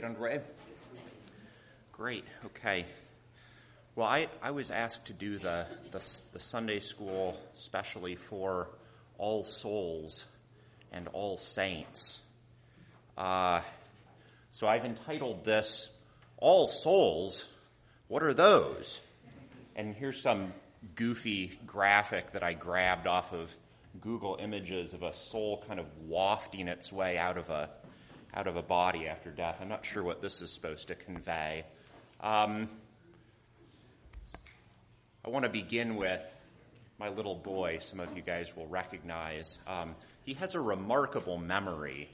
get underway? Great, okay. Well, I, I was asked to do the, the, the Sunday school specially for All Souls and All Saints. Uh, so I've entitled this All Souls, What Are Those? And here's some goofy graphic that I grabbed off of Google images of a soul kind of wafting its way out of a out of a body after death. I'm not sure what this is supposed to convey. Um, I want to begin with my little boy. Some of you guys will recognize. Um, he has a remarkable memory.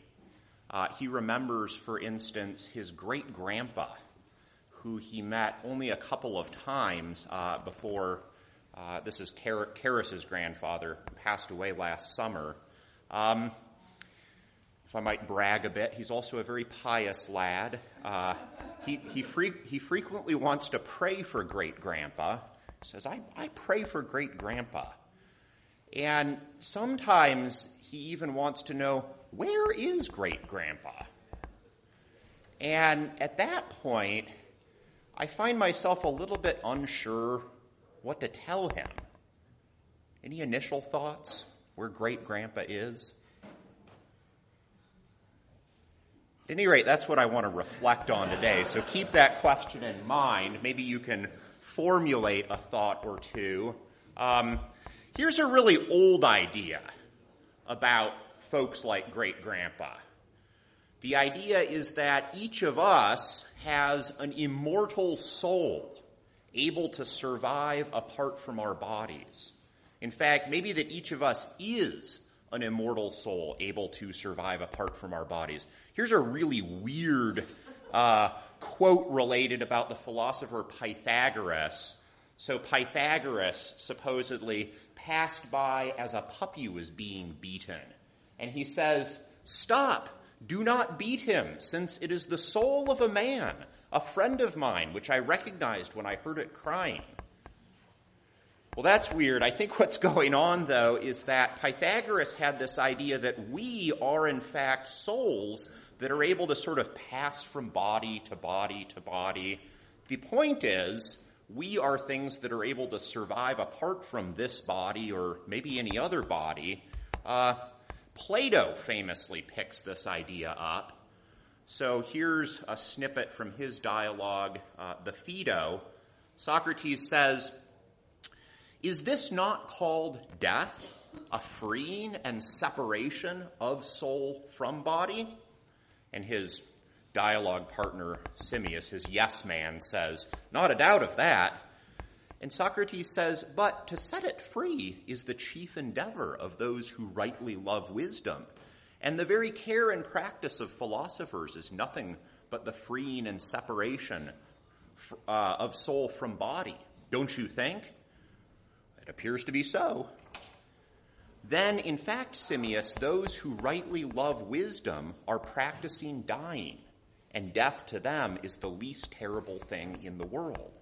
Uh, he remembers, for instance, his great grandpa, who he met only a couple of times uh, before. Uh, this is Karis's grandfather, passed away last summer. Um, I might brag a bit, he's also a very pious lad. Uh, he, he, free, he frequently wants to pray for great grandpa. He says, I, I pray for great grandpa. And sometimes he even wants to know, where is great grandpa? And at that point, I find myself a little bit unsure what to tell him. Any initial thoughts where great grandpa is? At any rate, that's what I want to reflect on today. So keep that question in mind. Maybe you can formulate a thought or two. Um, here's a really old idea about folks like great grandpa. The idea is that each of us has an immortal soul able to survive apart from our bodies. In fact, maybe that each of us is an immortal soul able to survive apart from our bodies. Here's a really weird uh, quote related about the philosopher Pythagoras. So, Pythagoras supposedly passed by as a puppy was being beaten. And he says, Stop, do not beat him, since it is the soul of a man, a friend of mine, which I recognized when I heard it crying. Well, that's weird. I think what's going on, though, is that Pythagoras had this idea that we are, in fact, souls that are able to sort of pass from body to body to body. The point is, we are things that are able to survive apart from this body or maybe any other body. Uh, Plato famously picks this idea up. So here's a snippet from his dialogue, uh, The Phaedo. Socrates says, is this not called death, a freeing and separation of soul from body? And his dialogue partner, Simmias, his yes man, says, Not a doubt of that. And Socrates says, But to set it free is the chief endeavor of those who rightly love wisdom. And the very care and practice of philosophers is nothing but the freeing and separation uh, of soul from body. Don't you think? It appears to be so. Then, in fact, Simmias, those who rightly love wisdom are practicing dying, and death to them is the least terrible thing in the world.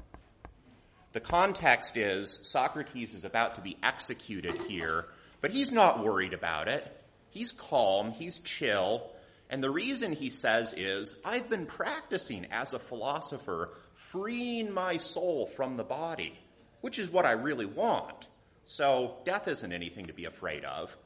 The context is Socrates is about to be executed here, but he's not worried about it. He's calm, he's chill, and the reason he says is I've been practicing as a philosopher, freeing my soul from the body which is what I really want. So death isn't anything to be afraid of.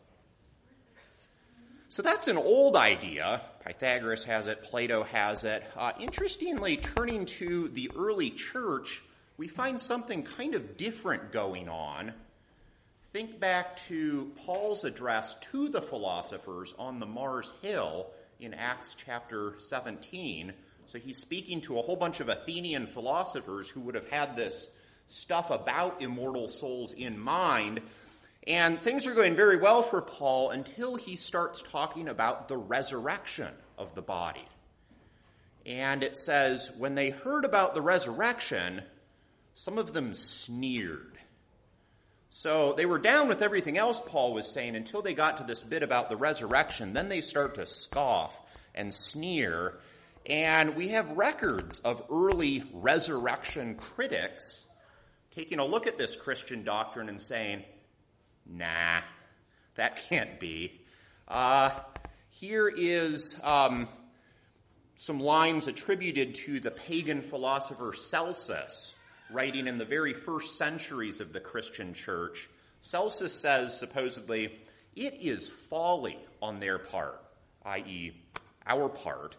So that's an old idea. Pythagoras has it, Plato has it. Uh, interestingly, turning to the early church, we find something kind of different going on. Think back to Paul's address to the philosophers on the Mars Hill in Acts chapter 17. So he's speaking to a whole bunch of Athenian philosophers who would have had this stuff about immortal souls in mind. And things are going very well for Paul until he starts talking about the resurrection of the body. And it says, when they heard about the resurrection, some of them sneered. So they were down with everything else Paul was saying until they got to this bit about the resurrection. Then they start to scoff and sneer. And we have records of early resurrection critics taking a look at this Christian doctrine and saying, nah, that can't be. Uh, here is um, some lines attributed to the pagan philosopher Celsus, writing in the very first centuries of the Christian church. Celsus says, supposedly, it is folly on their part, i.e., our part,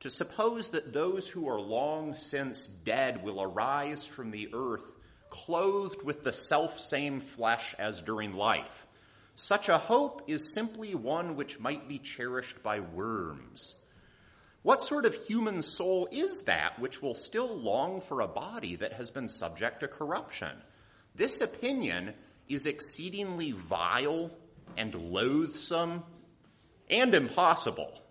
to suppose that those who are long since dead will arise from the earth clothed with the self same flesh as during life. Such a hope is simply one which might be cherished by worms. What sort of human soul is that which will still long for a body that has been subject to corruption? This opinion is exceedingly vile and loathsome and impossible.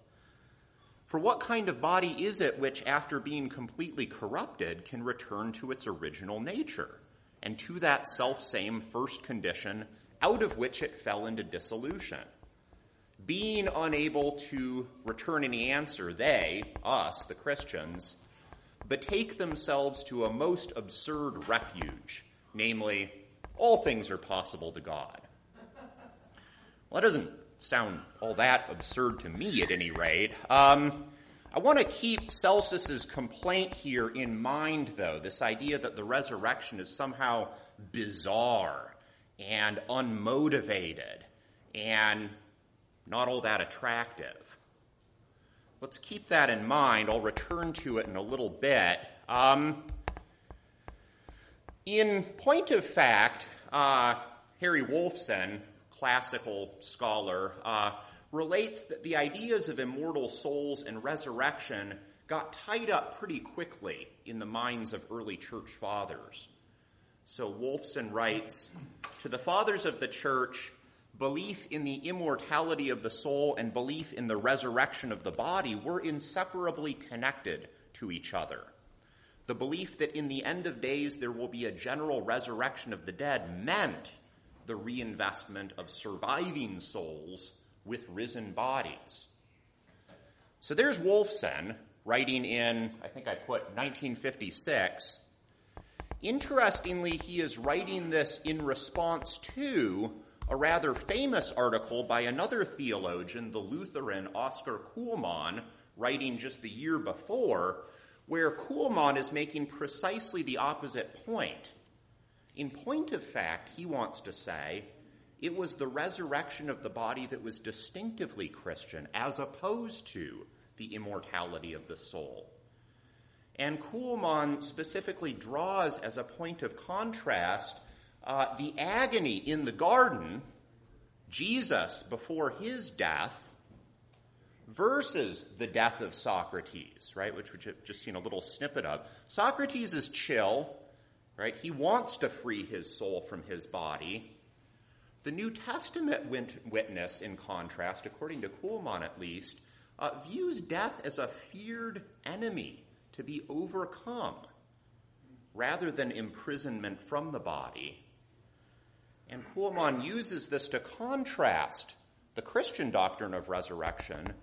For what kind of body is it which, after being completely corrupted, can return to its original nature and to that self same first condition out of which it fell into dissolution? Being unable to return any answer, they, us, the Christians, betake themselves to a most absurd refuge, namely, all things are possible to God. Well, that doesn't sound all that absurd to me at any rate. Um, I want to keep Celsus's complaint here in mind, though, this idea that the resurrection is somehow bizarre and unmotivated and not all that attractive. Let's keep that in mind. I'll return to it in a little bit. Um, in point of fact, uh, Harry Wolfson, classical scholar, uh, relates that the ideas of immortal souls and resurrection got tied up pretty quickly in the minds of early church fathers. So Wolfson writes To the fathers of the church, belief in the immortality of the soul and belief in the resurrection of the body were inseparably connected to each other. The belief that in the end of days there will be a general resurrection of the dead meant the reinvestment of surviving souls with risen bodies. So there's Wolfson writing in, I think I put 1956. Interestingly, he is writing this in response to a rather famous article by another theologian, the Lutheran Oscar Cullmann, writing just the year before, where Cullmann is making precisely the opposite point. In point of fact, he wants to say it was the resurrection of the body that was distinctively Christian, as opposed to the immortality of the soul. And Cullmann specifically draws as a point of contrast uh, the agony in the garden, Jesus before his death, versus the death of Socrates, right, which we've just seen a little snippet of. Socrates is chill, right? He wants to free his soul from his body. The New Testament witness, in contrast, according to Cullmann at least, uh, views death as a feared enemy to be overcome rather than imprisonment from the body. And Cullmann uses this to contrast the Christian doctrine of resurrection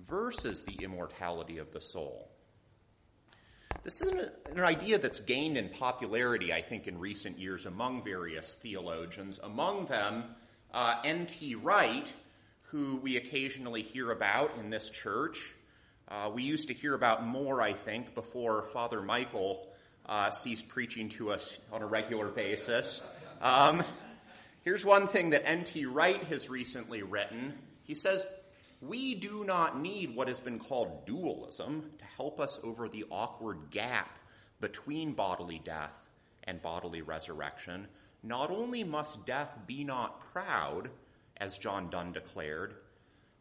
versus the immortality of the soul. This is an, an, idea that's gained in popularity, I think, in recent years among various theologians. Among them, uh, N.T. Wright, who we occasionally hear about in this church. Uh, we used to hear about more, I think, before Father Michael uh, ceased preaching to us on a regular basis. Um, Here's one thing that N.T. Wright has recently written. He says, We do not need what has been called dualism to help us over the awkward gap between bodily death and bodily resurrection. Not only must death be not proud, as John Donne declared,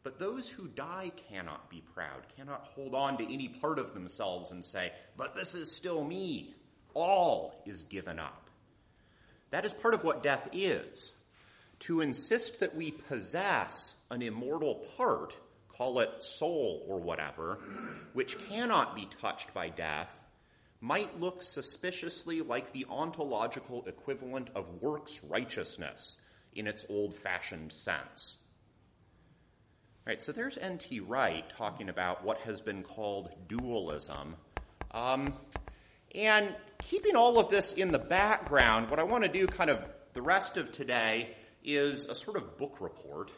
but those who die cannot be proud, cannot hold on to any part of themselves and say, But this is still me. All is given up. That is part of what death is. To insist that we possess an immortal part, call it soul or whatever, which cannot be touched by death, might look suspiciously like the ontological equivalent of works righteousness in its old fashioned sense. Right, so there's N.T. Wright talking about what has been called dualism. Um, and keeping all of this in the background, what I want to do kind of the rest of today is a sort of book report,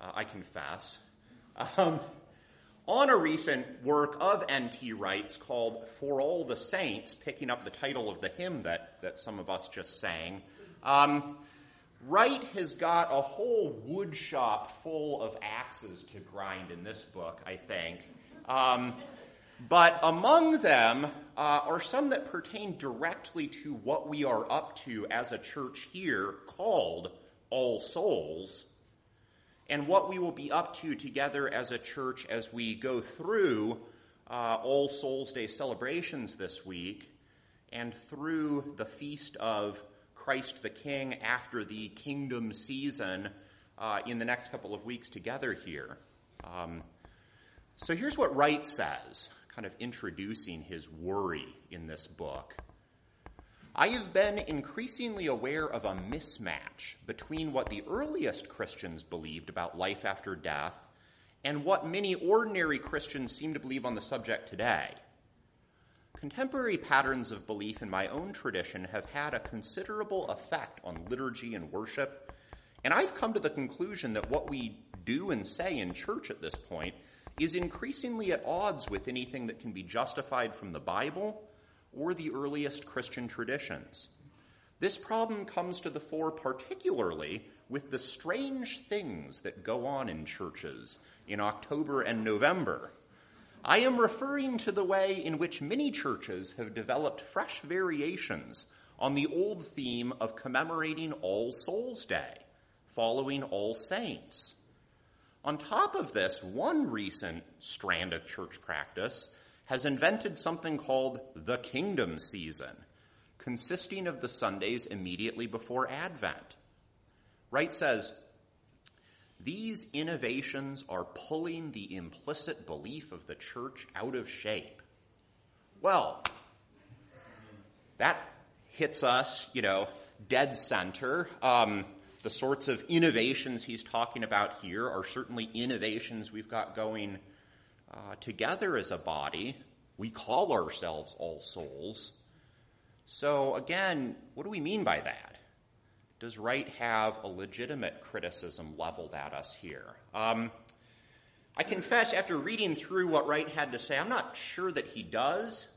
uh, I confess, um, on a recent work of N.T. Wright's called For All the Saints, picking up the title of the hymn that, that some of us just sang. Um, Wright has got a whole wood shop full of axes to grind in this book, I think. Um, but among them uh, are some that pertain directly to what we are up to as a church here called All Souls, and what we will be up to together as a church as we go through uh, All Souls Day celebrations this week and through the feast of Christ the King after the kingdom season uh, in the next couple of weeks together here. Um, so here's what Wright says, kind of introducing his worry in this book. I have been increasingly aware of a mismatch between what the earliest Christians believed about life after death and what many ordinary Christians seem to believe on the subject today. Contemporary patterns of belief in my own tradition have had a considerable effect on liturgy and worship, and I've come to the conclusion that what we do and say in church at this point is increasingly at odds with anything that can be justified from the Bible or the earliest Christian traditions. This problem comes to the fore particularly with the strange things that go on in churches in October and November. I am referring to the way in which many churches have developed fresh variations on the old theme of commemorating All Souls Day, following All Saints. On top of this, one recent strand of church practice has invented something called the Kingdom Season, consisting of the Sundays immediately before Advent. Wright says, these innovations are pulling the implicit belief of the church out of shape. Well, that hits us, you know, dead center. Um, the sorts of innovations he's talking about here are certainly innovations we've got going uh, together as a body. We call ourselves all souls. So, again, what do we mean by that? Does Wright have a legitimate criticism leveled at us here? Um, I confess, after reading through what Wright had to say, I'm not sure that he does,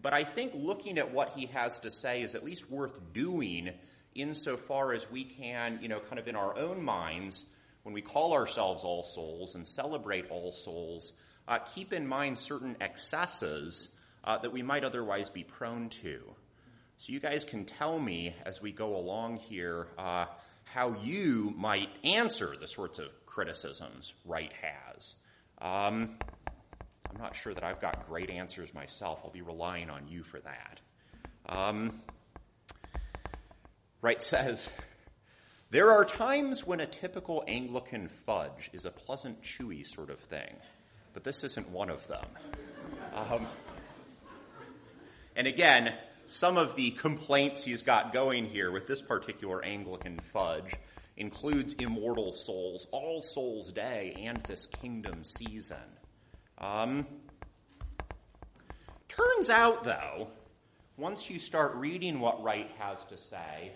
but I think looking at what he has to say is at least worth doing insofar as we can, you know, kind of in our own minds, when we call ourselves all souls and celebrate all souls, uh, keep in mind certain excesses uh, that we might otherwise be prone to. So you guys can tell me as we go along here uh, how you might answer the sorts of criticisms Wright has. Um, I'm not sure that I've got great answers myself. I'll be relying on you for that. Um, Wright says, There are times when a typical Anglican fudge is a pleasant, chewy sort of thing, but this isn't one of them. Um, and again, some of the complaints he's got going here with this particular Anglican fudge includes immortal souls, All Souls Day, and this kingdom season. Um, turns out, though, once you start reading what Wright has to say,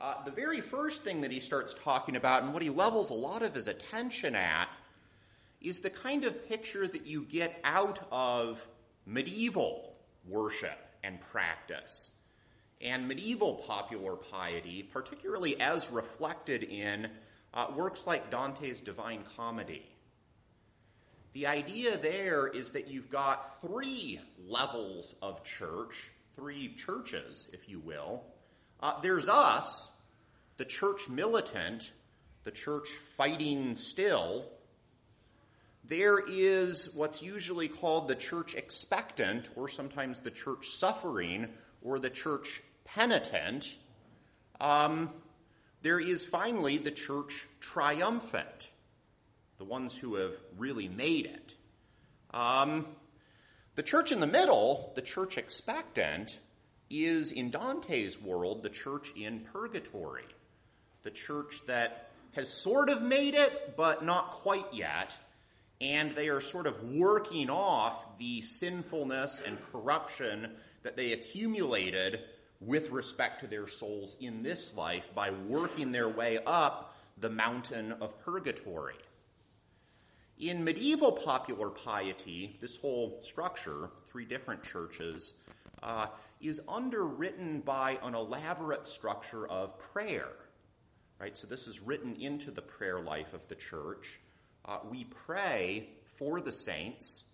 uh, the very first thing that he starts talking about and what he levels a lot of his attention at is the kind of picture that you get out of medieval worship and practice. And medieval popular piety, particularly as reflected in uh, works like Dante's Divine Comedy. The idea there is that you've got three levels of church, three churches, if you will, uh, there's us, the church militant, the church fighting still. There is what's usually called the church expectant, or sometimes the church suffering, or the church penitent. Um, there is finally the church triumphant, the ones who have really made it. Um, the church in the middle, the church expectant, is, in Dante's world, the church in purgatory, the church that has sort of made it, but not quite yet, and they are sort of working off the sinfulness and corruption that they accumulated with respect to their souls in this life by working their way up the mountain of purgatory. In medieval popular piety, this whole structure, three different churches, uh, is underwritten by an elaborate structure of prayer. Right? So this is written into the prayer life of the church. Uh, we pray for the saints.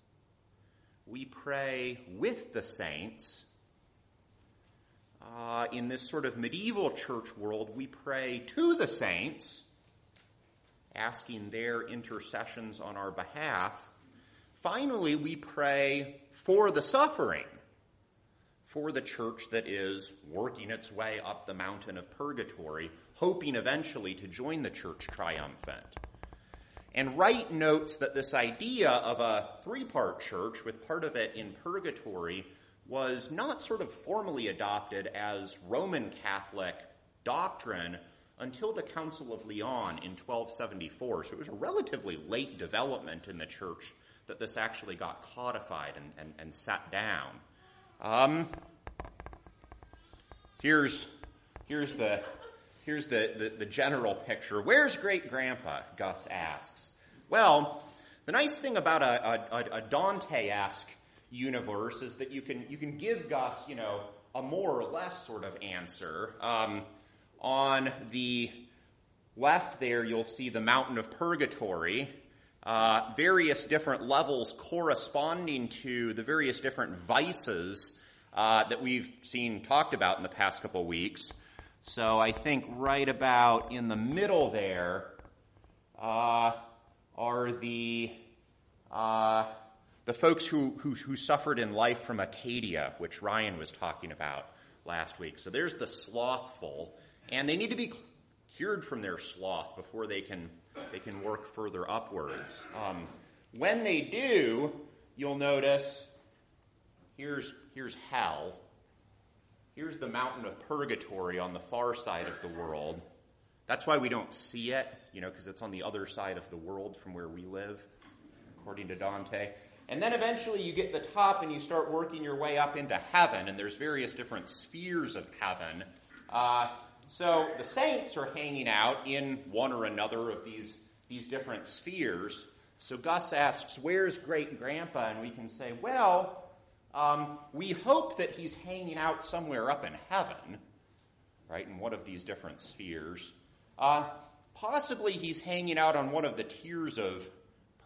We pray with the saints. Uh, in this sort of medieval church world, we pray to the saints, asking their intercessions on our behalf. Finally, we pray for the suffering, for the church that is working its way up the mountain of purgatory, hoping eventually to join the church triumphant. And Wright notes that this idea of a three part church, with part of it in purgatory, was not sort of formally adopted as Roman Catholic doctrine until the Council of Lyon in 1274. So it was a relatively late development in the church that this actually got codified and, and, and set down. Um, here's, here's, the, here's the, the, the general picture. Where's great grandpa? Gus asks. Well, the nice thing about a, a, a Dante esque universe is that you can you can give Gus you know a more or less sort of answer. Um, on the left there, you'll see the mountain of purgatory. Uh, various different levels corresponding to the various different vices uh, that we've seen talked about in the past couple weeks. So I think right about in the middle there uh, are the uh, the folks who, who, who suffered in life from acedia, which Ryan was talking about last week. So there's the slothful, and they need to be cured from their sloth before they can, they can work further upwards. Um, when they do, you'll notice here's, here's hell. Here's the mountain of purgatory on the far side of the world. That's why we don't see it, you know, because it's on the other side of the world from where we live, according to Dante. And then eventually you get the top and you start working your way up into heaven, and there's various different spheres of heaven. Uh, so the saints are hanging out in one or another of these, these different spheres. So Gus asks, Where's great grandpa? And we can say, Well, um, we hope that he's hanging out somewhere up in heaven, right, in one of these different spheres. Uh, possibly he's hanging out on one of the tiers of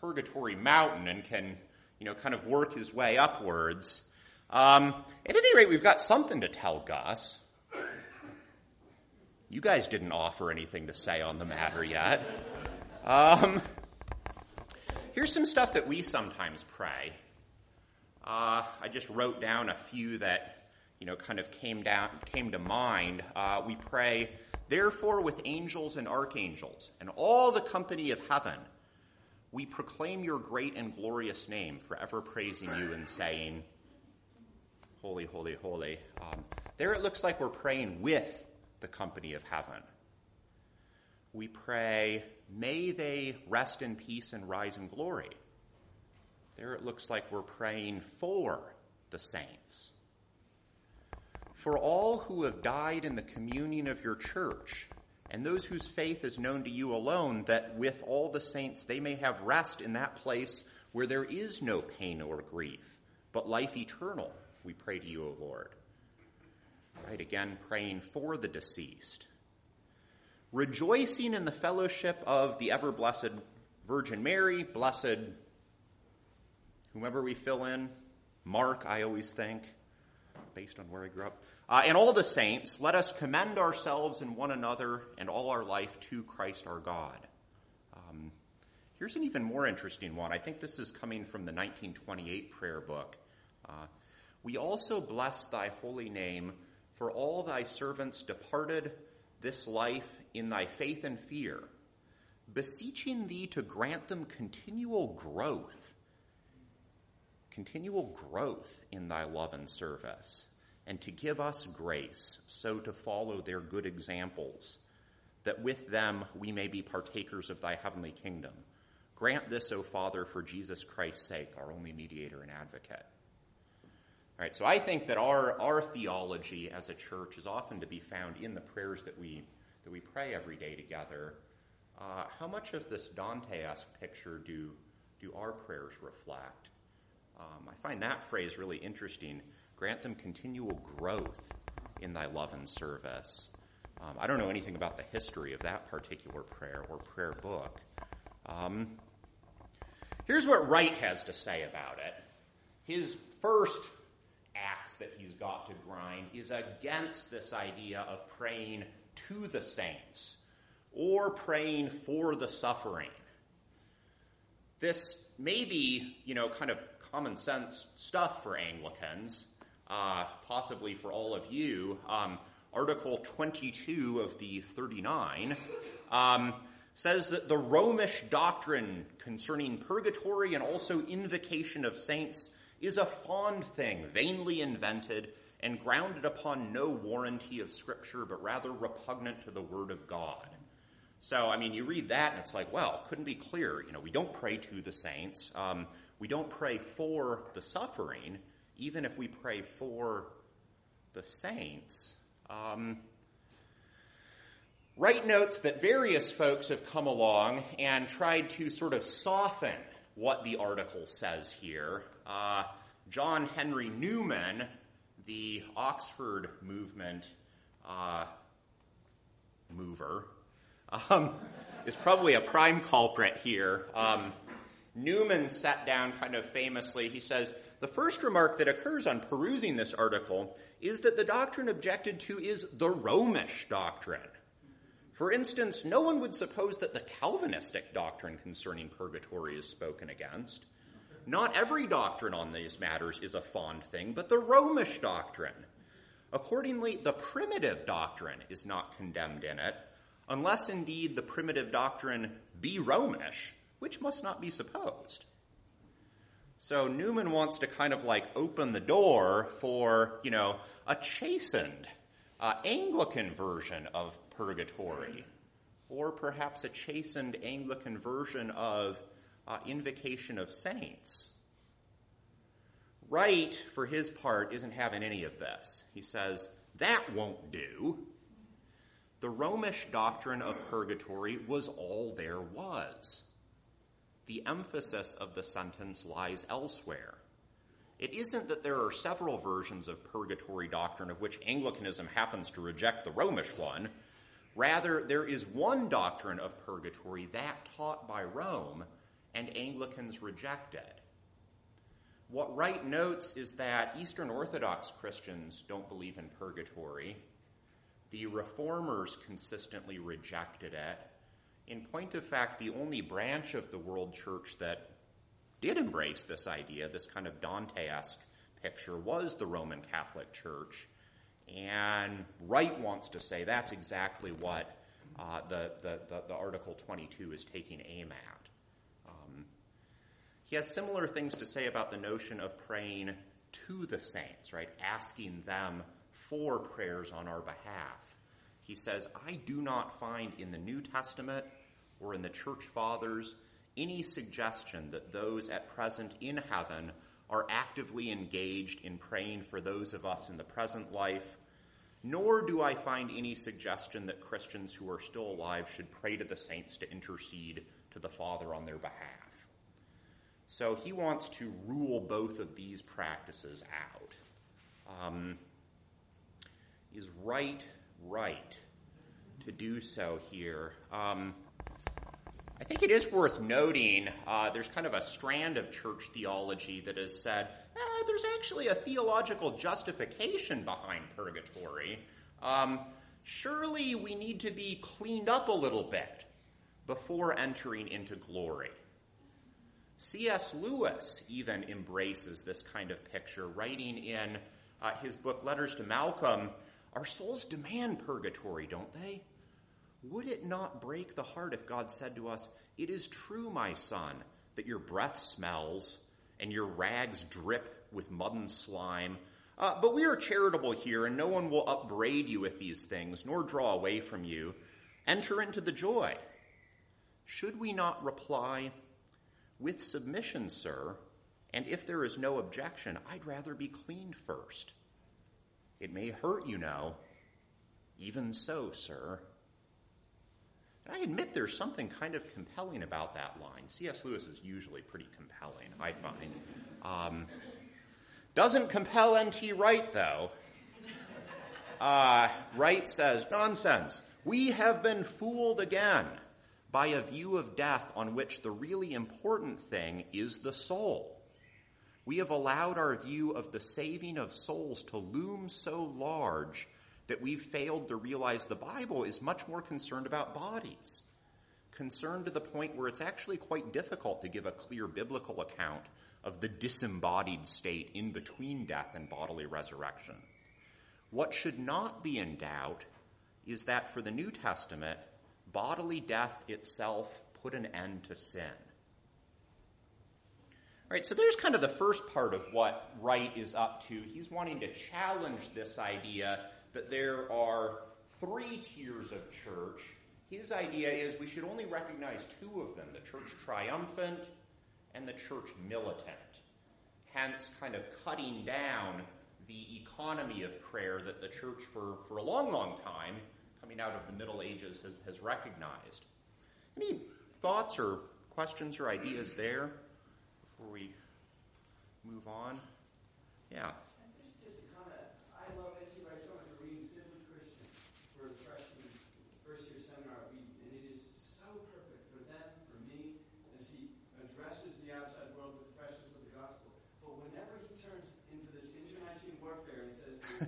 Purgatory Mountain and can you know, kind of work his way upwards. Um, at any rate, we've got something to tell Gus. You guys didn't offer anything to say on the matter yet. Um, here's some stuff that we sometimes pray. Uh, I just wrote down a few that you know kind of came down came to mind. Uh, we pray, therefore, with angels and archangels and all the company of heaven we proclaim your great and glorious name, forever praising you and saying, Holy, holy, holy. Um, there it looks like we're praying with the company of heaven. We pray, May they rest in peace and rise in glory. There it looks like we're praying for the saints. For all who have died in the communion of your church, and those whose faith is known to you alone, that with all the saints they may have rest in that place where there is no pain or grief, but life eternal, we pray to you, O Lord. Right, again, praying for the deceased. Rejoicing in the fellowship of the ever blessed Virgin Mary, blessed whomever we fill in, Mark, I always think, based on where I grew up. Uh, and all the saints, let us commend ourselves and one another and all our life to Christ our God. Um, here's an even more interesting one. I think this is coming from the 1928 prayer book. Uh, we also bless thy holy name for all thy servants departed this life in thy faith and fear, beseeching thee to grant them continual growth, continual growth in thy love and service and to give us grace so to follow their good examples, that with them we may be partakers of thy heavenly kingdom. Grant this, O Father, for Jesus Christ's sake, our only mediator and advocate. All right, so I think that our, our theology as a church is often to be found in the prayers that we, that we pray every day together. Uh, how much of this Dante esque picture do, do our prayers reflect? Um, I find that phrase really interesting. Grant them continual growth in thy love and service. Um, I don't know anything about the history of that particular prayer or prayer book. Um, here's what Wright has to say about it. His first axe that he's got to grind is against this idea of praying to the saints or praying for the suffering. This may be, you know, kind of common sense stuff for Anglicans, uh, possibly for all of you. Um, Article 22 of the 39 um, says that the Romish doctrine concerning purgatory and also invocation of saints is a fond thing, vainly invented, and grounded upon no warranty of Scripture, but rather repugnant to the Word of God. So, I mean, you read that and it's like, well, couldn't be clearer. You know, we don't pray to the saints. Um, we don't pray for the suffering, even if we pray for the saints. Um, Wright notes that various folks have come along and tried to sort of soften what the article says here. Uh, John Henry Newman, the Oxford movement uh, mover, um, is probably a prime culprit here. Um, Newman sat down kind of famously. He says, The first remark that occurs on perusing this article is that the doctrine objected to is the Romish doctrine. For instance, no one would suppose that the Calvinistic doctrine concerning purgatory is spoken against. Not every doctrine on these matters is a fond thing, but the Romish doctrine. Accordingly, the primitive doctrine is not condemned in it, unless indeed the primitive doctrine be Romish, which must not be supposed. So Newman wants to kind of like open the door for, you know, a chastened uh, Anglican version of purgatory, or perhaps a chastened Anglican version of uh, invocation of saints. Wright, for his part, isn't having any of this. He says, that won't do. The Romish doctrine of purgatory was all there was. The emphasis of the sentence lies elsewhere. It isn't that there are several versions of purgatory doctrine of which Anglicanism happens to reject the Romish one. Rather, there is one doctrine of purgatory that taught by Rome, and Anglicans reject it. What Wright notes is that Eastern Orthodox Christians don't believe in purgatory, the reformers consistently rejected it. In point of fact, the only branch of the world church that did embrace this idea, this kind of Dante-esque picture, was the Roman Catholic Church. And Wright wants to say that's exactly what uh, the, the, the, the, Article 22 is taking aim at. Um, he has similar things to say about the notion of praying to the saints, right? Asking them for prayers on our behalf. He says, I do not find in the New Testament or in the church fathers any suggestion that those at present in heaven are actively engaged in praying for those of us in the present life, nor do I find any suggestion that Christians who are still alive should pray to the saints to intercede to the Father on their behalf. So he wants to rule both of these practices out. Um, is Wright right to do so here? Um, I think it is worth noting uh, there's kind of a strand of church theology that has said eh, there's actually a theological justification behind purgatory. Um, surely we need to be cleaned up a little bit before entering into glory. C.S. Lewis even embraces this kind of picture, writing in uh, his book Letters to Malcolm Our souls demand purgatory, don't they? Would it not break the heart if God said to us, It is true, my son, that your breath smells and your rags drip with mud and slime? Uh, but we are charitable here, and no one will upbraid you with these things, nor draw away from you. Enter into the joy. Should we not reply, With submission, sir, and if there is no objection, I'd rather be cleaned first. It may hurt, you know. Even so, sir. And I admit there's something kind of compelling about that line. C.S. Lewis is usually pretty compelling, I find. Um, doesn't compel N.T. Wright, though. Uh, Wright says, nonsense. We have been fooled again by a view of death on which the really important thing is the soul. We have allowed our view of the saving of souls to loom so large that we've failed to realize the Bible is much more concerned about bodies, concerned to the point where it's actually quite difficult to give a clear biblical account of the disembodied state in between death and bodily resurrection. What should not be in doubt is that for the New Testament, bodily death itself put an end to sin. All right, so there's kind of the first part of what Wright is up to. He's wanting to challenge this idea that there are three tiers of church. His idea is we should only recognize two of them the church triumphant and the church militant. Hence, kind of cutting down the economy of prayer that the church, for, for a long, long time, coming out of the Middle Ages, has, has recognized. Any thoughts or questions or ideas there before we move on? Yeah. Just, just kind of, I love N.T. Wright so much for reading Simply Christian for the freshman first year seminar, we, and it is so perfect for them, for me, as he addresses the outside world with the freshness of the gospel. But whenever he turns into this internecine warfare and says, "You've been wrong all along until the birth of N.T. Wright," we figured out. If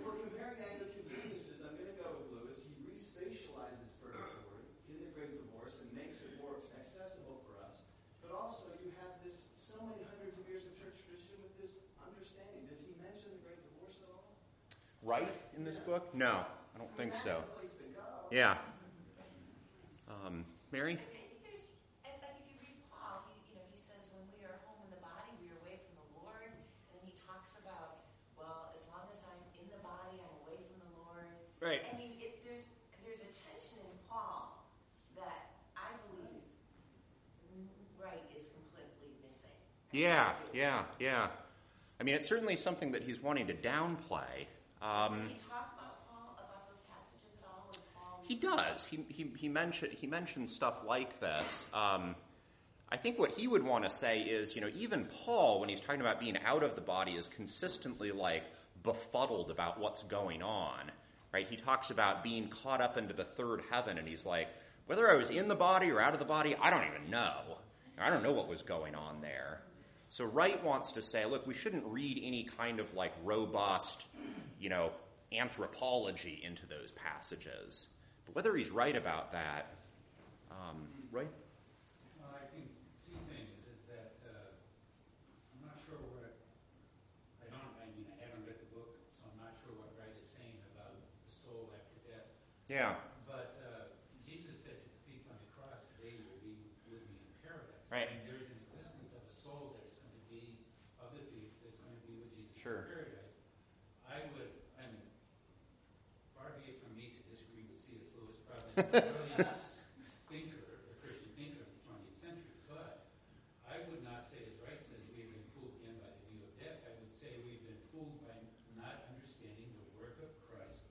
we're comparing Anglican geniuses, I'm going to go with Lewis. He respatializes purgatory in the Great Divorce and makes it more accessible for us. But also, you have this so many hundreds of years of church tradition with this understanding. Does he mention the Great Divorce at all? Right in this book? No, I don't think so. the place to go. Yeah. Um, Mary? I think there's, and like if you read Paul, he, you know, he says when we are home in the body, we are away from the Lord, and then he talks about, well, as long as I'm in the body, I'm away from the Lord. Right. I mean, it, there's there's a tension in Paul that I believe Wright is completely missing. Yeah, yeah, yeah. I mean, it's certainly something that he's wanting to downplay. Um, Does he talk about Paul about those passages at all? Paul He does. He, he, he, mentioned, he mentions stuff like this. Um, I think what he would want to say is, you know, even Paul, when he's talking about being out of the body, is consistently like befuddled about what's going on. Right? He talks about being caught up into the third heaven, and he's like, whether I was in the body or out of the body, I don't even know. I don't know what was going on there. So Wright wants to say, look, we shouldn't read any kind of like robust, you know, anthropology into those passages. But whether he's right about that, um, right? Well, I think two things is that uh, I'm not sure what I don't. I mean, I haven't read the book, so I'm not sure what Wright is saying about the soul after death. Yeah, But uh, Jesus said to the thief on the cross, "Today you will be with me in paradise." Right. And there's an existence of a soul that is going to be of the thief that's going to be with Jesus Sure. in paradise. I would. I mean, far be it from me to disagree with C.S. Lewis, probably the earliest thinker, the Christian thinker of the 20th century, but I would not say, as Wright says, we've been fooled again by the view of death. I would say we've been fooled by not understanding the work of Christ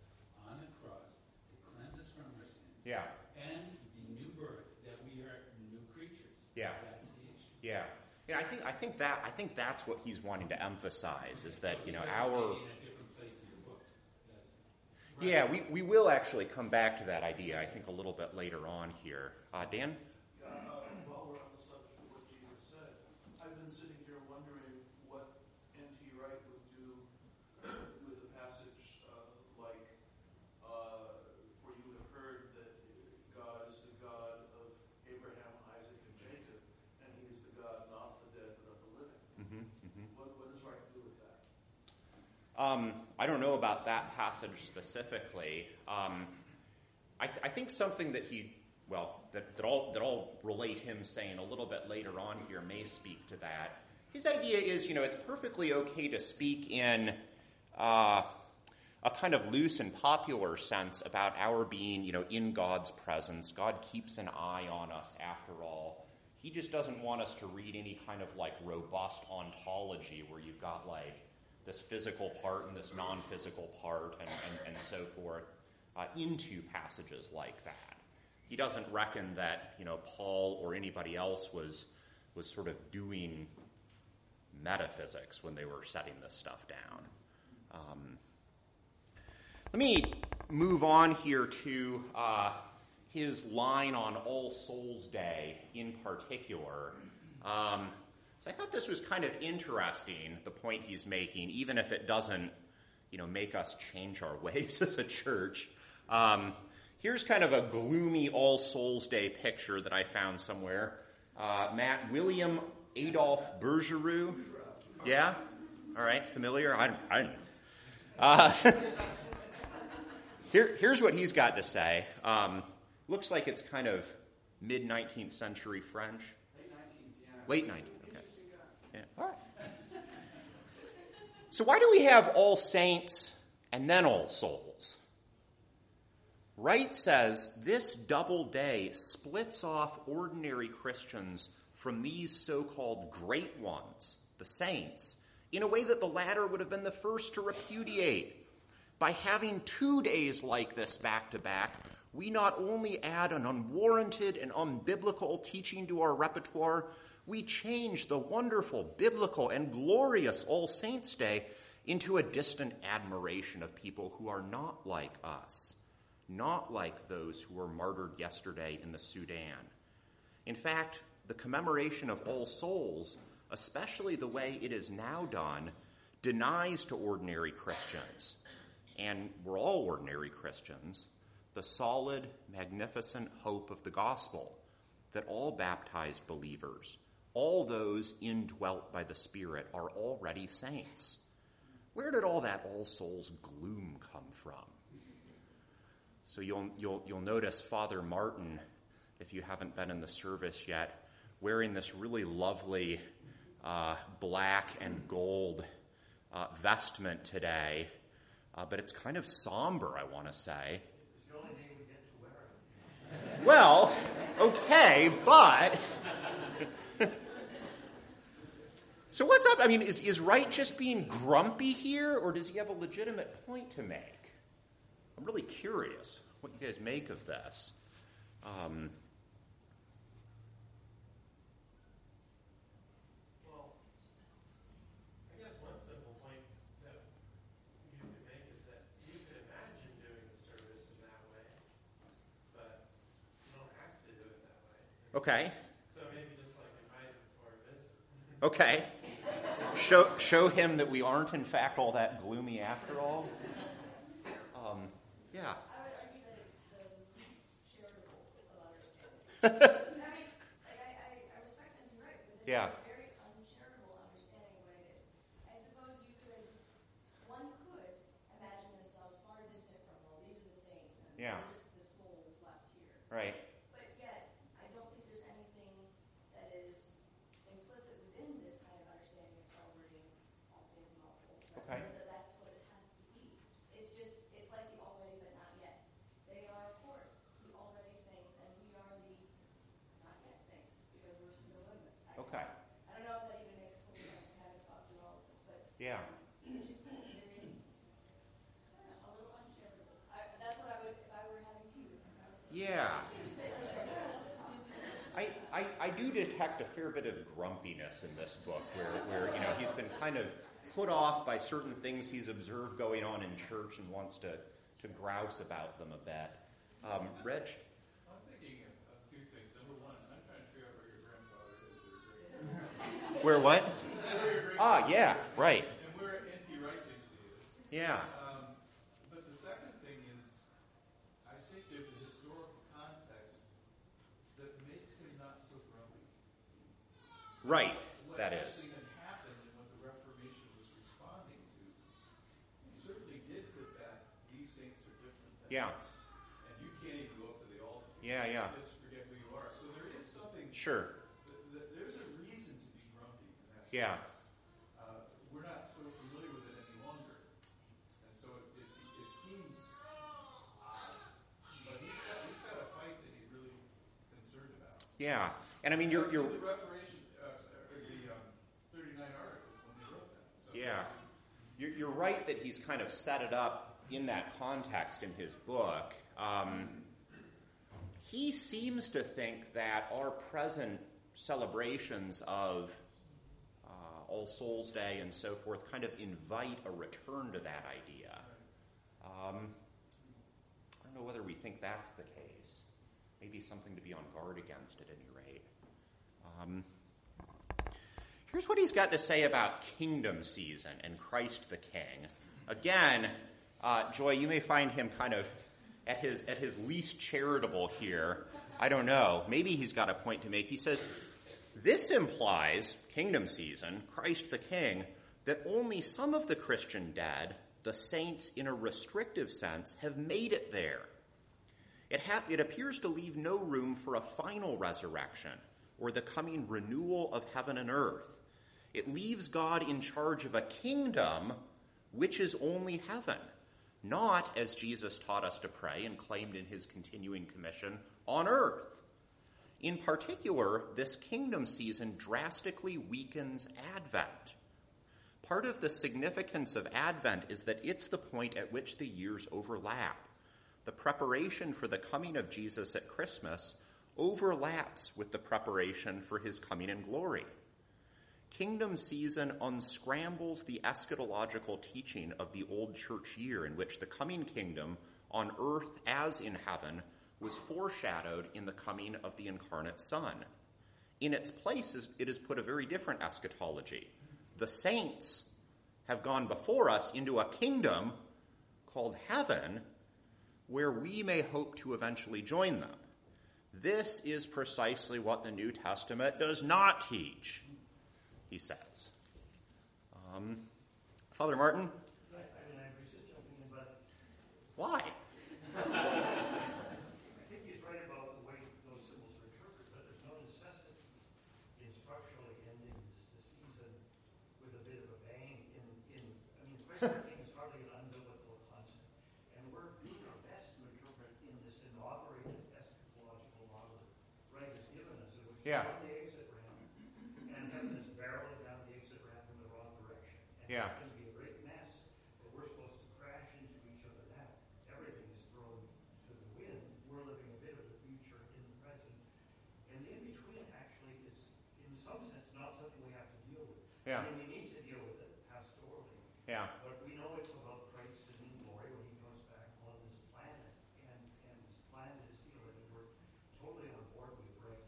on the cross to cleanse us from our sins. Yeah. And the new birth, that we are new creatures. Yeah. That's the issue. yeah. Yeah, I think I think that I think that's what he's wanting to emphasize is that you know our maybe in a different place in the book. That's, yeah we, we will actually come back to that idea I think a little bit later on here. Uh, Dan, Yeah, uh, while we're on the subject of what Jesus said, I've been sitting here wondering what N.T. Wright would do with a passage uh, like, uh, "For you have heard that God is the God of Abraham, Isaac, and Jacob, and He is the God not of the dead but of the living." What, what does Wright do with that? Um, I don't know about that passage specifically. Um, I, th- I think something that he, well, that, that, I'll, that I'll relate him saying a little bit later on here may speak to that. His idea is, you know, it's perfectly okay to speak in uh, a kind of loose and popular sense about our being, you know, in God's presence. God keeps an eye on us after all. He just doesn't want us to read any kind of like robust ontology where you've got like this physical part and this non physical part and, and, and so forth uh, into passages like that. He doesn't reckon that you know Paul or anybody else was was sort of doing metaphysics when they were setting this stuff down. Um, let me move on here to uh, his line on All Souls Day in particular. Um, so I thought this was kind of interesting, the point he's making, even if it doesn't, you know, make us change our ways as a church. Um, here's kind of a gloomy All Souls Day picture that I found somewhere. Uh, Matt William Adolphe Bouguereau. Yeah? All right, familiar? I, I uh, here, here's what he's got to say. Um, looks like it's kind of mid 19th century French. Late 19th, yeah. Late 19th, okay. Yeah, all right. So, why do we have All Saints and then All Souls? Wright says this double day splits off ordinary Christians from these so called great ones, the saints, in a way that the latter would have been the first to repudiate. By having two days like this back to back, we not only add an unwarranted and unbiblical teaching to our repertoire, we change the wonderful, biblical, and glorious All Saints' Day into a distant admiration of people who are not like us, not like those who were martyred yesterday in the Sudan. In fact, the commemoration of All Souls, especially the way it is now done, denies to ordinary Christians, and we're all ordinary Christians, the solid, magnificent hope of the gospel that all baptized believers, all those indwelt by the Spirit, are already saints. Where did all that All Souls gloom come from? So you'll, you'll, you'll notice Father Martin, if you haven't been in the service yet, wearing this really lovely uh, black and gold uh, vestment today, uh, but it's kind of somber, I want to say. Well, okay, but. So what's up? I mean, is, is Wright just being grumpy here, or does he have a legitimate point to make? I'm really curious what you guys make of this. Um, Well, I guess one simple point that you could make is that you could imagine doing the service in that way, but you don't have to do it that way. okay, So maybe just like invite him for a visit. okay. Show, show him that we aren't, in fact, all that gloomy after all. Um, yeah. I would argue that it's the least charitable of understanding. I mean, like, I, I, I respect N.T. Wright, but this Yeah. is a very uncharitable understanding of what it is. I suppose you could, one could imagine themselves far distant from, well, these are the saints, and Yeah. we're just the souls left here. Right. But yet, I don't think there's anything that is implicit within this kind of understanding of celebrating all saints and all souls that Okay. says that that's what it has to be. It's just, it's like the already but not yet. They are, of course, the already saints, and we are the not yet saints because we're still in this. I Okay. guess. I don't know if that even makes full sense. I haven't thought through all of this, but Yeah. it just seems very, I don't know, a little uncharitable. I, that's what I would, if I were having tea with him, I would say. Yeah. It seems a bit uncharitable. I, I, do detect a fair bit of grumpiness in this book where, where you know he's been kind of put off by certain things he's observed going on in church and wants to, to grouse about them a bit. Um, Rich? I'm thinking of, of two things. Number one, I'm trying to figure out where your grandfather is. Where what? Where your great- Ah, yeah, right. And where N.T. Wright thinks he is. Yeah. Um, but the second thing is, I think there's a historical context that makes him not so grumpy. Right, What that is. actually happened and what the Reformation was responding to, he certainly did put back, these saints are different than Yeah. us. And you can't even go up to the altar. Yeah, yeah. Just forget who you are. So there is something, Sure. th- th- there's a reason to be grumpy in that Yeah. sense. Uh, we're not so familiar with it Yeah. you're, you're right that he's kind of set it up in that context in his book. Um, he seems to think that our present celebrations of uh, All Souls Day and so forth kind of invite a return to that idea. Um, I don't know whether we think that's the case. Maybe something to be on guard against at any rate. Um, here's what he's got to say about kingdom season and Christ the King. Again, uh, Joy, you may find him kind of at his at his least charitable here. I don't know. Maybe he's got a point to make. He says, This implies, kingdom season, Christ the King, that only some of the Christian dead, the saints in a restrictive sense, have made it there. It, ha- it appears to leave no room for a final resurrection or the coming renewal of heaven and earth. It leaves God in charge of a kingdom which is only heaven, not, as Jesus taught us to pray and claimed in his continuing commission, on earth. In particular, this kingdom season drastically weakens Advent. Part of the significance of Advent is that it's the point at which the years overlap. The preparation for the coming of Jesus at Christmas overlaps with the preparation for his coming in glory. Kingdom season unscrambles the eschatological teaching of the old church year, in which the coming kingdom on earth as in heaven was foreshadowed in the coming of the incarnate Son. In its place, it has put a very different eschatology. The saints have gone before us into a kingdom called heaven where we may hope to eventually join them. This is precisely what the New Testament does not teach, he says. Um, Father Martin? I, I mean, I was just in, but Why? I think he's right about the way those symbols are interpreted, but there's no necessity in structurally ending this, the season with a bit of a bang in, in, I mean, Christ the King is hardly an unbiblical concept. And we're doing our best to interpret in this inaugurated eschatological model that Wright has given us, Yeah. we're on the exit ramp, and heaven is barreling down the exit ramp in the wrong direction. And Yeah. it's going to be a great mess, but we're supposed to crash into each other now. Everything is thrown to the wind. We're living a bit of the future in the present. And the in-between actually is, in some sense, not something we have to deal with. Yeah. I mean, we need to deal with it pastorally. Yeah. But we know it's about Christ in glory when he comes back on this planet. And, and his plan is healing, and we're totally on board with Rick.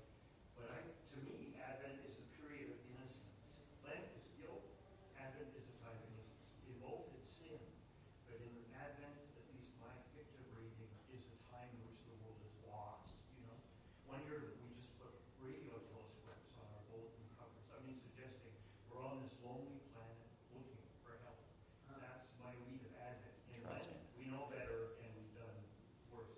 But I, to me, Advent is a period of innocence. Lent is guilt. Advent is a time of innocence. In both it's sin. But in Advent, at least my fictive reading, is a time in which the world is lost, you know? One year we just put radio telescopes on our bulletin covers. I mean, suggesting we're on this lonely planet looking for help. That's my read of Advent. In Lent, we know better and we've done worse.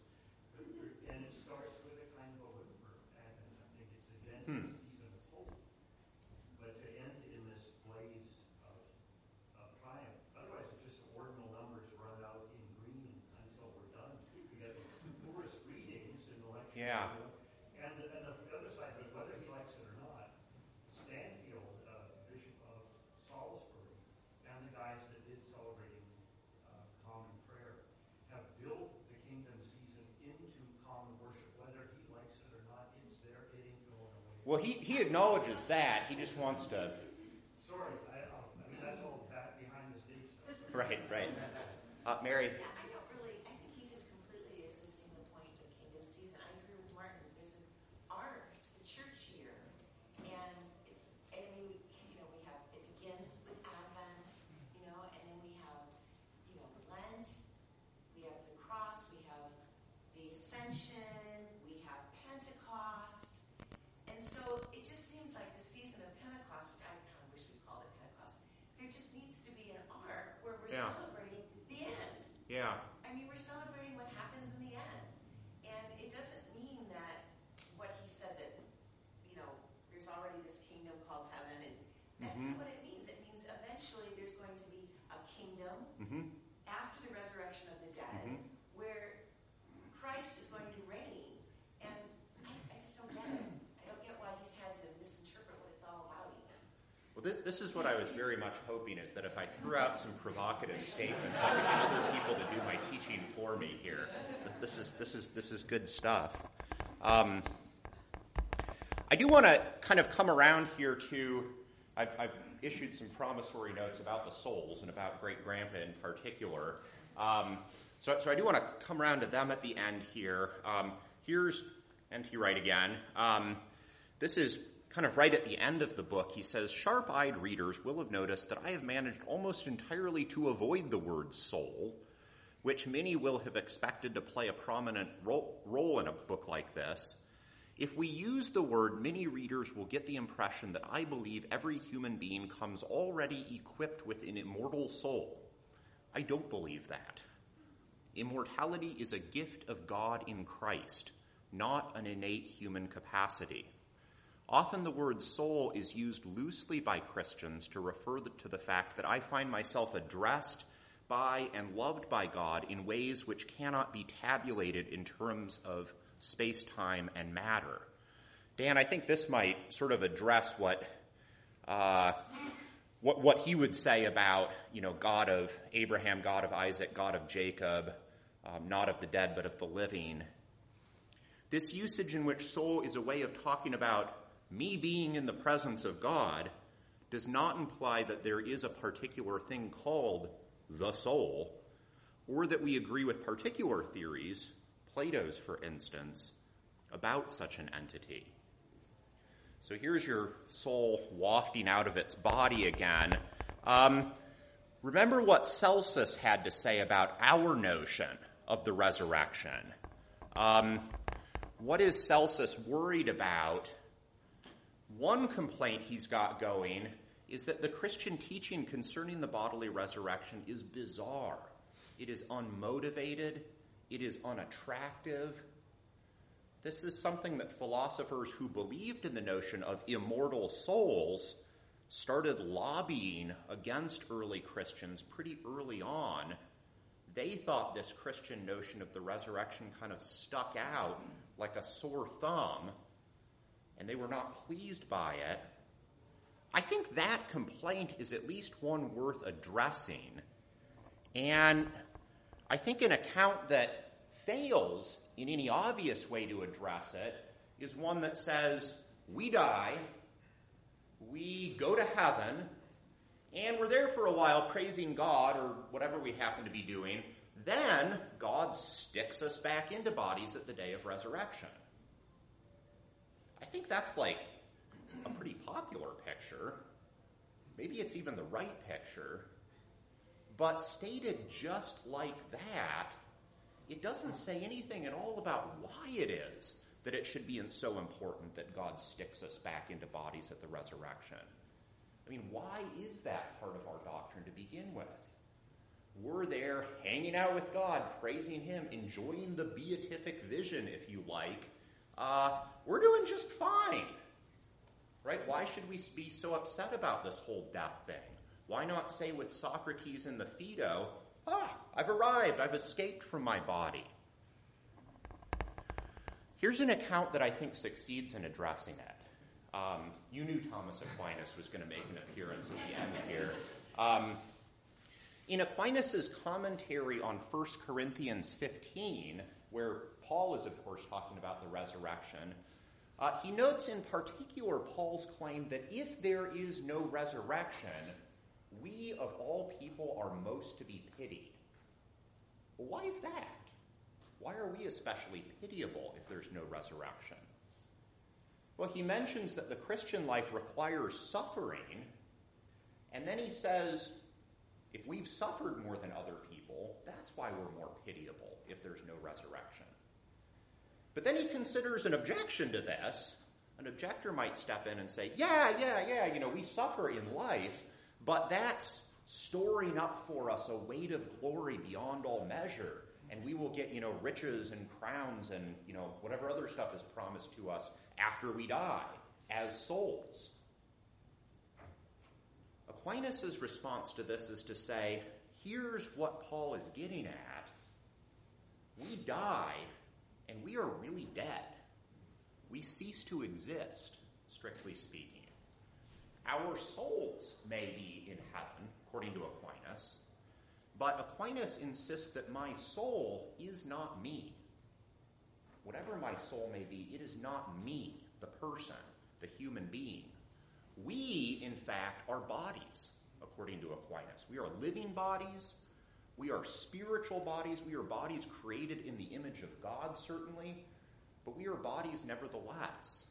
But we're- And it starts with a kind of a whimper, Advent. I think it's again Hmm. a season of hope. But to end in this blaze of, of triumph, otherwise it's just ordinal numbers run out in green until we're done. We get the poorest readings in election. Yeah. you know. And, the- and the other side, but whether he likes it or not, Stancliffe, uh, Bishop of Salisbury, and the guys that did celebrating uh, common prayer have built the kingdom season into common worship. Whether he likes it or not, it's there. It ain't going away. Well, he, acknowledges that. He just wants to. Sorry, I, uh, I mean, that's all that behind the stuff. Right, right. Uh, Mary? Yeah, I don't really, I think he just completely is missing the point of kingdom season. I agree with Martin. There's an arc to the church year. And, it, and I mean, we, you know, we have, it begins with Advent, you know, and then we have, you know, Lent, we have the cross, we have the ascension, we have Pentecost. And so it just seems like the season of Pentecost, which I kind of wish we called it Pentecost, there just needs to be an arc where we're Yeah. celebrating the end. Yeah. I mean, we're celebrating what happens in the end. And it doesn't mean that what he said that, you know, there's already this kingdom called heaven, and that's Mhm. not what it means. It means eventually there's going to be a kingdom Mm-hmm. after the resurrection of the dead Mhm. where Christ is going to reign Well, th- this is what I was very much hoping is that if I threw out some provocative statements, I could get other people to do my teaching for me here. This is, this is, this is good stuff. Um, I do want to kind of come around here to, I've, I've, issued some promissory notes about the souls and about Great Grandpa in particular. Um, so, so I do want to come around to them at the end here. Um, here's N.T. Wright again. Um, this is kind of right at the end of the book. He says, Sharp eyed readers will have noticed that I have managed almost entirely to avoid the word soul, which many will have expected to play a prominent role, role in a book like this. If we use the word, many readers will get the impression that I believe every human being comes already equipped with an immortal soul. I don't believe that. Immortality is a gift of God in Christ, not an innate human capacity. Often the word soul is used loosely by Christians to refer to the fact that I find myself addressed by and loved by God in ways which cannot be tabulated in terms of space, time, and matter. Dan, I think this might sort of address what, uh, what, what he would say about, you know, God of Abraham, God of Isaac, God of Jacob, um, not of the dead, but of the living. This usage in which soul is a way of talking about me being in the presence of God does not imply that there is a particular thing called the soul, or that we agree with particular theories Plato's, for instance, about such an entity. So here's your soul wafting out of its body again. Um, remember what Celsus had to say about our notion of the resurrection. Um, what is Celsus worried about? One complaint he's got going is that the Christian teaching concerning the bodily resurrection is bizarre. It is unmotivated it is unattractive. This is something that philosophers who believed in the notion of immortal souls started lobbying against early Christians pretty early on. They thought this Christian notion of the resurrection kind of stuck out like a sore thumb, and they were not pleased by it. I think that complaint is at least one worth addressing. And I think an account that fails in any obvious way to address it is one that says, we die, we go to heaven, and we're there for a while praising God or whatever we happen to be doing. Then God sticks us back into bodies at the day of resurrection. I think that's like a pretty popular picture. Maybe it's even the right picture. But stated just like that, it doesn't say anything at all about why it is that it should be so important that God sticks us back into bodies at the resurrection. I mean, why is that part of our doctrine to begin with? We're there hanging out with God, praising Him, enjoying the beatific vision, if you like. Uh, we're doing just fine. Right? Why should we be so upset about this whole death thing? Why not say with Socrates in the Phaedo, ah, I've arrived, I've escaped from my body? Here's an account that I think succeeds in addressing it. Um, you knew Thomas Aquinas was going to make an appearance at the end here. Um, in Aquinas' commentary on 1 Corinthians 15, where Paul is, of course, talking about the resurrection, uh, he notes in particular Paul's claim that if there is no resurrection, we of all people are most to be pitied. Well, why is that? Why are we especially pitiable if there's no resurrection? Well, he mentions that the Christian life requires suffering, and then he says, if we've suffered more than other people, that's why we're more pitiable if there's no resurrection. But then he considers an objection to this. An objector might step in and say, yeah, yeah, yeah, you know, we suffer in life, but that's storing up for us a weight of glory beyond all measure. And we will get, you know, riches and crowns and, you know, whatever other stuff is promised to us after we die as souls. Aquinas' response to this is to say, here's what Paul is getting at. We die, and we are really dead. We cease to exist, strictly speaking. Our souls may be in heaven, according to Aquinas, but Aquinas insists that my soul is not me. Whatever my soul may be, it is not me, the person, the human being. We, in fact, are bodies, according to Aquinas. We are living bodies. We are spiritual bodies. We are bodies created in the image of God, certainly, but we are bodies nevertheless.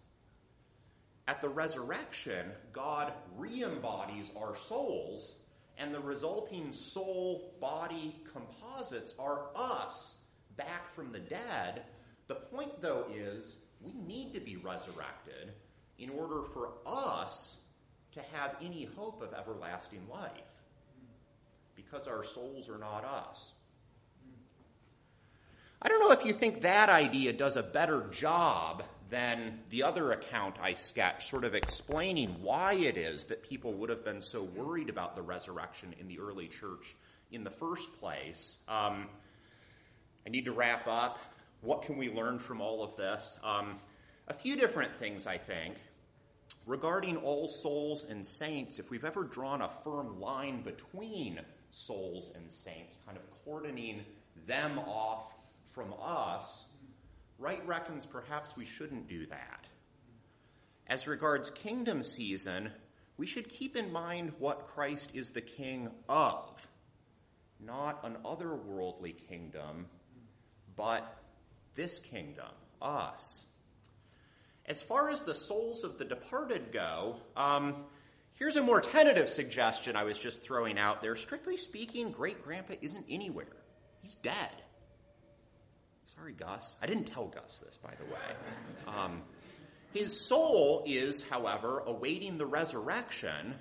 At the resurrection, God re embodies our souls, and the resulting soul body composites are us back from the dead. The point, though, is we need to be resurrected in order for us to have any hope of everlasting life because our souls are not us. I don't know if you think that idea does a better job than the other account I sketched, sort of explaining why it is that people would have been so worried about the resurrection in the early church in the first place. Um, I need to wrap up. What can we learn from all of this? Um, a few different things, I think. Regarding all souls and saints, if we've ever drawn a firm line between souls and saints, kind of cordoning them off from us, Wright reckons perhaps we shouldn't do that. As regards kingdom season, we should keep in mind what Christ is the king of, not an otherworldly kingdom, but this kingdom, us. As far as the souls of the departed go, um, here's a more tentative suggestion I was just throwing out there. Strictly speaking, great grandpa isn't anywhere, he's dead. Sorry, Gus. I didn't tell Gus this, by the way. Um, his soul is, however, awaiting the resurrection.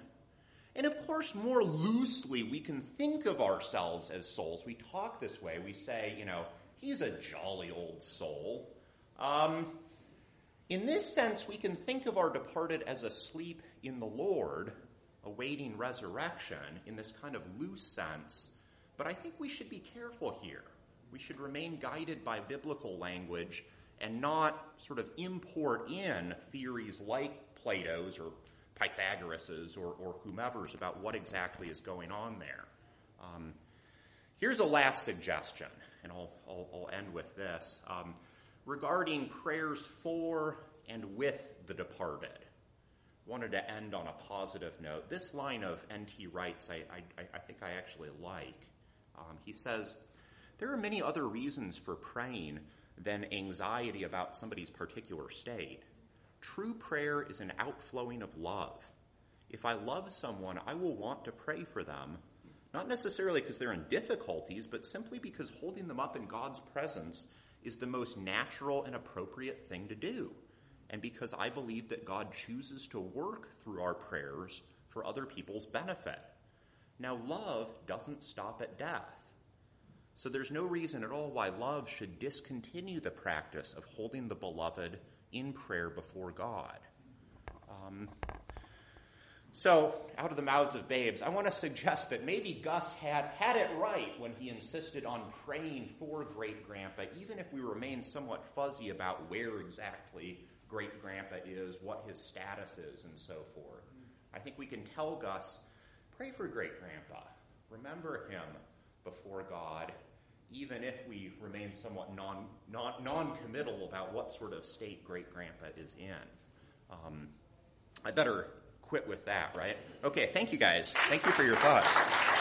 And of course, more loosely, we can think of ourselves as souls. We talk this way. We say, you know, he's a jolly old soul. Um, in this sense, we can think of our departed as asleep in the Lord, awaiting resurrection in this kind of loose sense. But I think we should be careful here we should remain guided by biblical language and not sort of import in theories like Plato's or Pythagoras's or, or whomever's about what exactly is going on there. Um, here's a last suggestion, and I'll, I'll, I'll end with this. Um, regarding prayers for and with the departed. Wanted to end on a positive note. This line of N.T. Wright's, I, I, I think I actually like. Um, he says, there are many other reasons for praying than anxiety about somebody's particular state. True prayer is an outflowing of love. If I love someone, I will want to pray for them, not necessarily because they're in difficulties, but simply because holding them up in God's presence is the most natural and appropriate thing to do, and because I believe that God chooses to work through our prayers for other people's benefit. Now, love doesn't stop at death. So there's no reason at all why love should discontinue the practice of holding the beloved in prayer before God. Um, so, out of the mouths of babes, I want to suggest that maybe Gus had, had it right when he insisted on praying for great grandpa, even if we remain somewhat fuzzy about where exactly great grandpa is, what his status is, and so forth. I think we can tell Gus, pray for great grandpa. Remember him before God even if we remain somewhat non, non, non-committal about what sort of state great grandpa is in. Um, I better quit with that, right? Okay, thank you guys. Thank you for your thoughts.